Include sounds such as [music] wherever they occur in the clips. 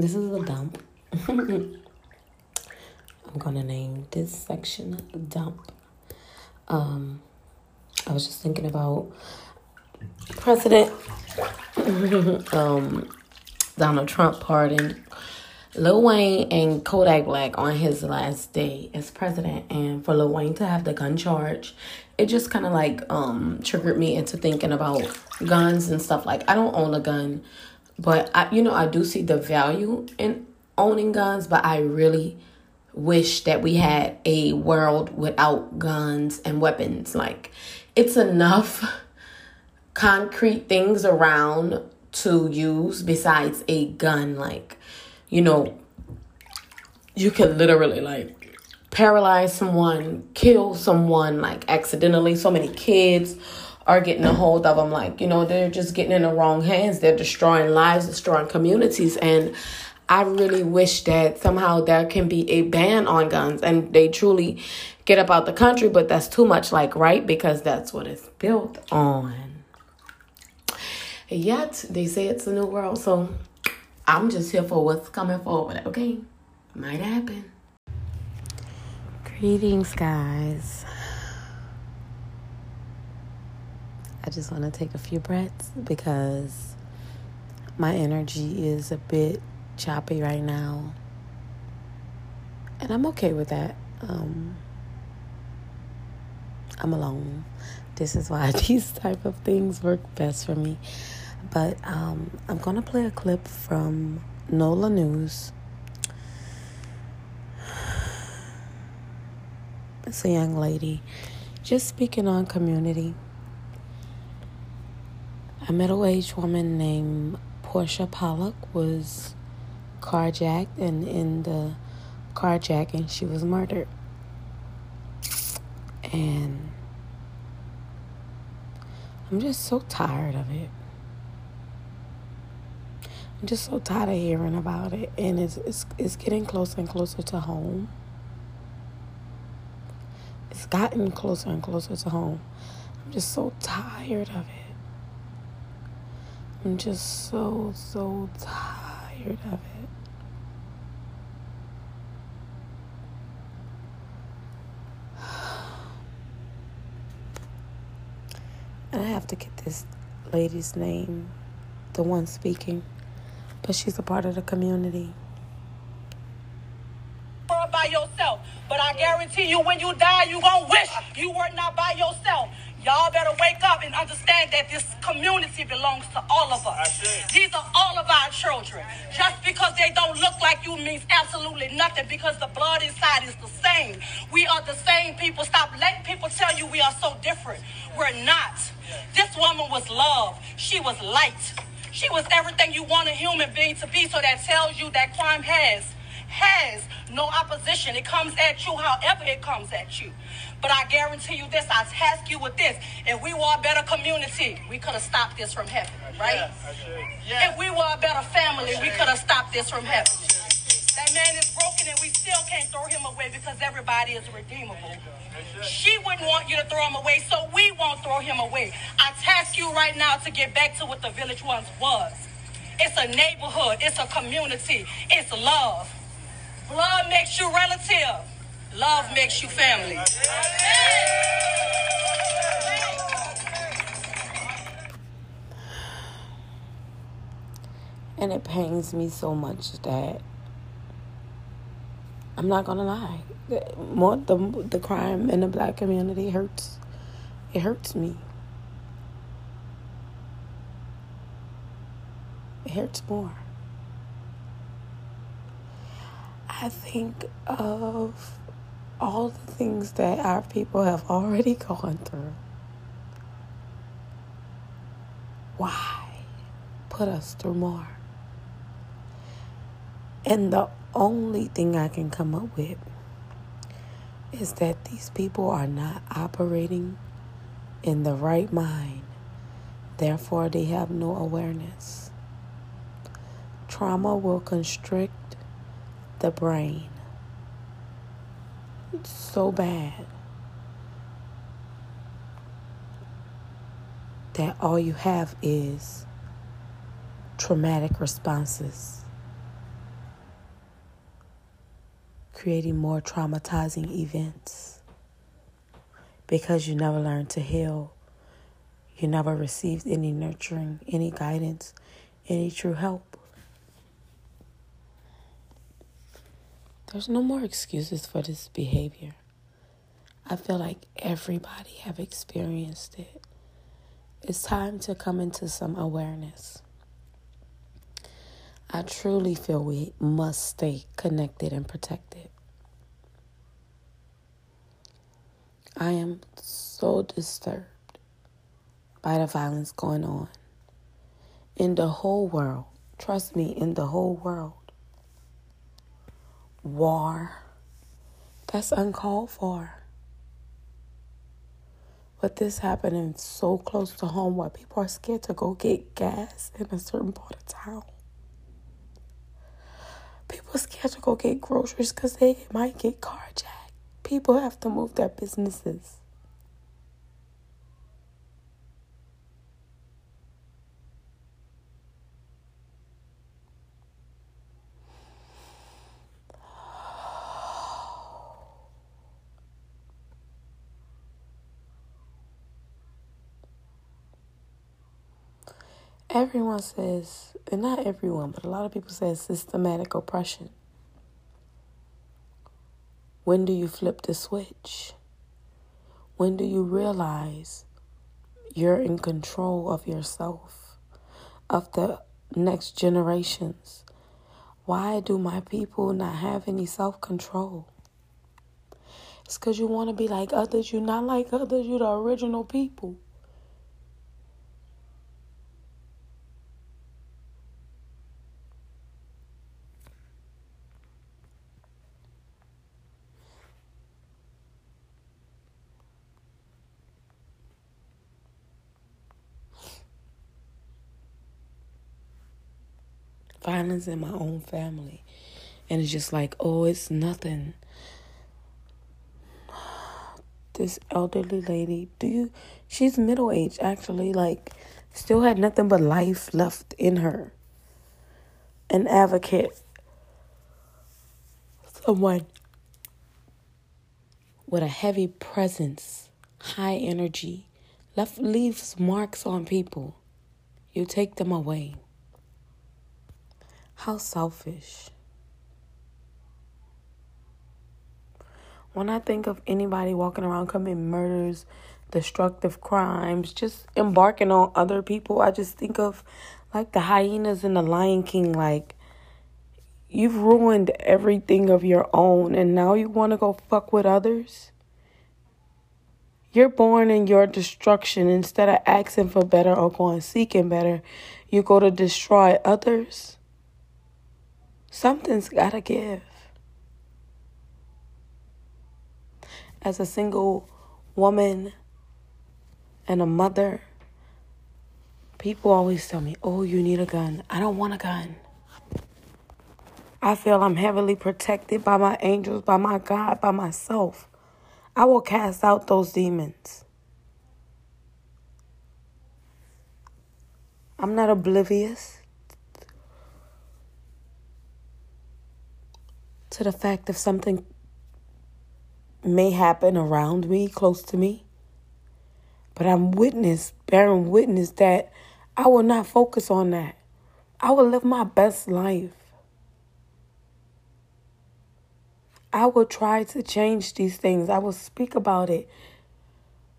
this is a dump. [laughs] I'm gonna name this section dump. Um, I was just thinking about President [laughs] um, Donald Trump pardoned Lil Wayne and Kodak Black on his last day as president, and for Lil Wayne to have the gun charge, it just kind of like um triggered me into thinking about guns and stuff. Like I don't own a gun, but I you know I do see the value in owning guns, but I really wish that we had a world without guns and weapons. Like it's enough [laughs] concrete things around to use besides a gun like you know, you can literally like paralyze someone, kill someone like accidentally. So many kids are getting a hold of them. Like, you know, they're just getting in the wrong hands. They're destroying lives, destroying communities. And I really wish that somehow there can be a ban on guns and they truly get up out the country, but that's too much like right because that's what it's built on. Yet they say it's a new world, so I'm just here for what's coming forward, okay? Might happen. Greetings, guys. I just want to take a few breaths because my energy is a bit choppy right now. And I'm okay with that. Um, I'm alone. This is why [laughs] these type of things work best for me. But um, I'm going to play a clip from NOLA News. It's a young lady just speaking on community. A middle aged woman named Portia Pollock was carjacked, and in the carjacking, she was murdered. And I'm just so tired of it. I'm just so tired of hearing about it, and it's it's it's getting closer and closer to home. It's gotten closer and closer to home. I'm just so tired of it. I'm just so so tired of it. And I have to get this lady's name, the one speaking but she's a part of the community. By yourself, but I guarantee you, when you die, you gonna wish you were not by yourself. Y'all better wake up and understand that this community belongs to all of us. These are all of our children. Just because they don't look like you means absolutely nothing because the blood inside is the same. We are the same people. Stop letting people tell you we are so different. We're not. This woman was love. She was light. She was everything you want a human being to be. So that tells you that crime has has no opposition. It comes at you however it comes at you. But I guarantee you this, I task you with this. If we were a better community, we could have stopped this from happening, right? If we were a better family, we could have stopped this from happening. That man is broken and we still can't throw him away because everybody is redeemable. She wouldn't want you to throw him away, so we won't throw him away. I task you right now to get back to what the village once was. It's a neighborhood, it's a community, it's love. Blood makes you relative, love makes you family. And it pains me so much that I'm not gonna lie. The More the the crime in the black community hurts. It hurts me. It hurts more. I think of all the things that our people have already gone through. Why put us through more? And the only thing I can come up with is that these people are not operating in the right mind. Therefore, they have no awareness. Trauma will constrict the brain it's so bad that all you have is traumatic responses creating more traumatizing events. Because you never learned to heal, you never received any nurturing, any guidance, any true help. There's no more excuses for this behavior. I feel like everybody have experienced it. It's time to come into some awareness. I truly feel we must stay connected and protected. I am so disturbed by the violence going on in the whole world. Trust me, in the whole world. War. That's uncalled for. But this happening so close to home where people are scared to go get gas in a certain part of town. People are scared to go get groceries because they might get carjacked. People have to move their businesses. Everyone says, and not everyone, but a lot of people say systematic oppression. When do you flip the switch? When do you realize you're in control of yourself, of the next generations? Why do my people not have any self control? It's because you want to be like others. You're not like others. You're the original people. Violence in my own family. And it's just like, oh, it's nothing. This elderly lady, do you, she's middle aged actually, like, still had nothing but life left in her. An advocate, someone with a heavy presence, high energy, left leaves marks on people. You take them away. How selfish. When I think of anybody walking around committing murders, destructive crimes, just embarking on other people, I just think of like the hyenas in the Lion King. Like, you've ruined everything of your own, and now you want to go fuck with others? You're born in your destruction. Instead of asking for better or going seeking better, you go to destroy others. Something's got to give. As a single woman and a mother, people always tell me, Oh, you need a gun. I don't want a gun. I feel I'm heavily protected by my angels, by my God, by myself. I will cast out those demons. I'm not oblivious. To the fact if something may happen around me, close to me. But I'm witness, bearing witness that I will not focus on that. I will live my best life. I will try to change these things. I will speak about it.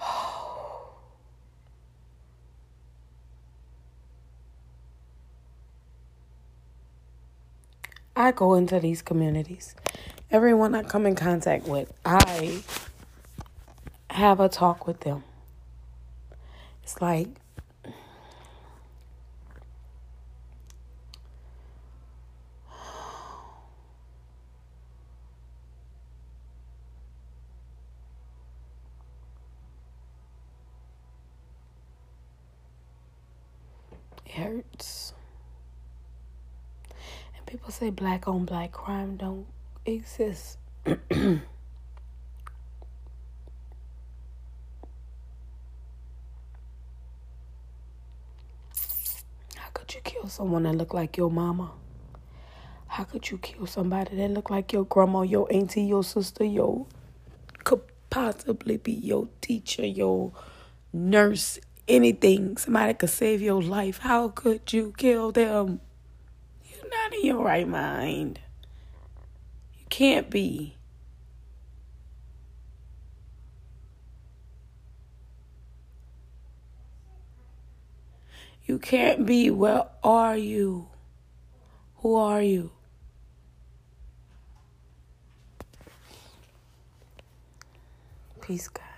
[sighs] I go into these communities. Everyone I come in contact with, I have a talk with them. It's like it hurts. People say black on black crime don't exist. [clears throat] How could you kill someone that look like your mama? How could you kill somebody that look like your grandma, your auntie, your sister, your could possibly be your teacher, your nurse, anything. Somebody could save your life. How could you kill them? Not in your right mind. You can't be. You can't be. Where are you? Who are you? Peace, God.